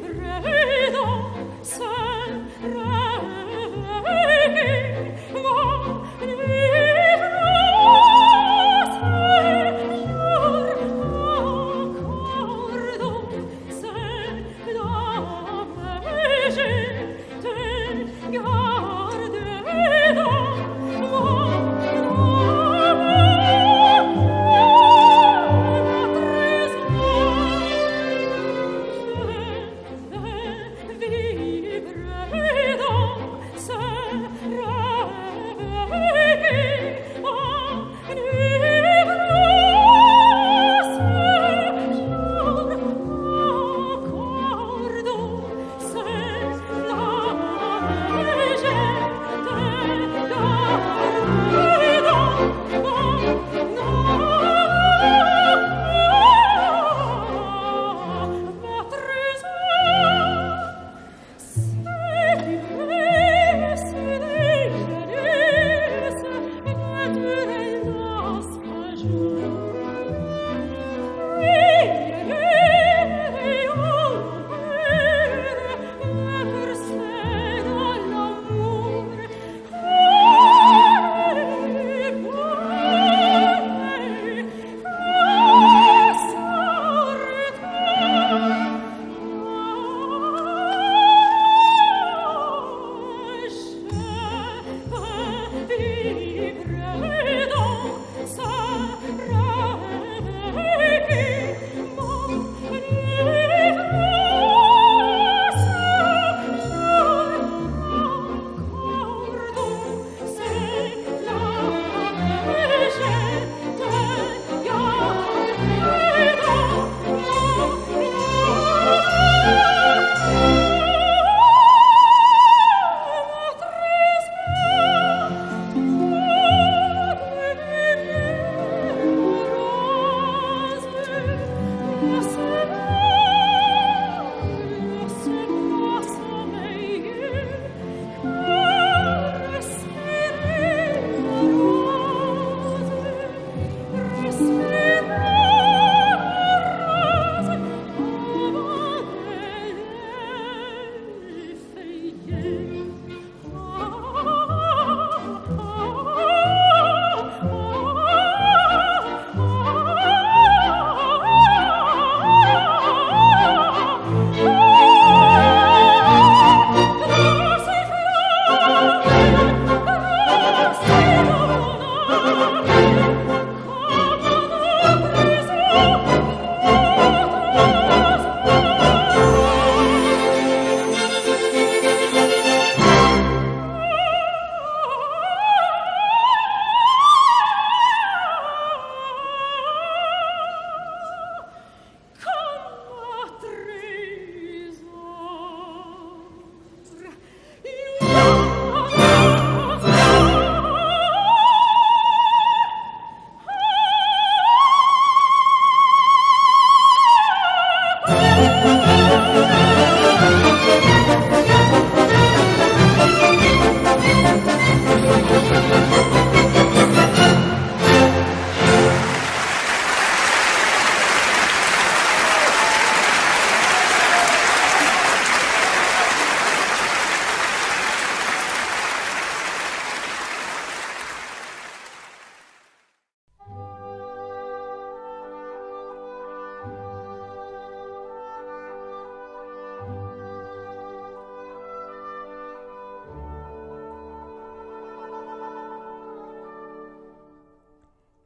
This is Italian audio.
breath.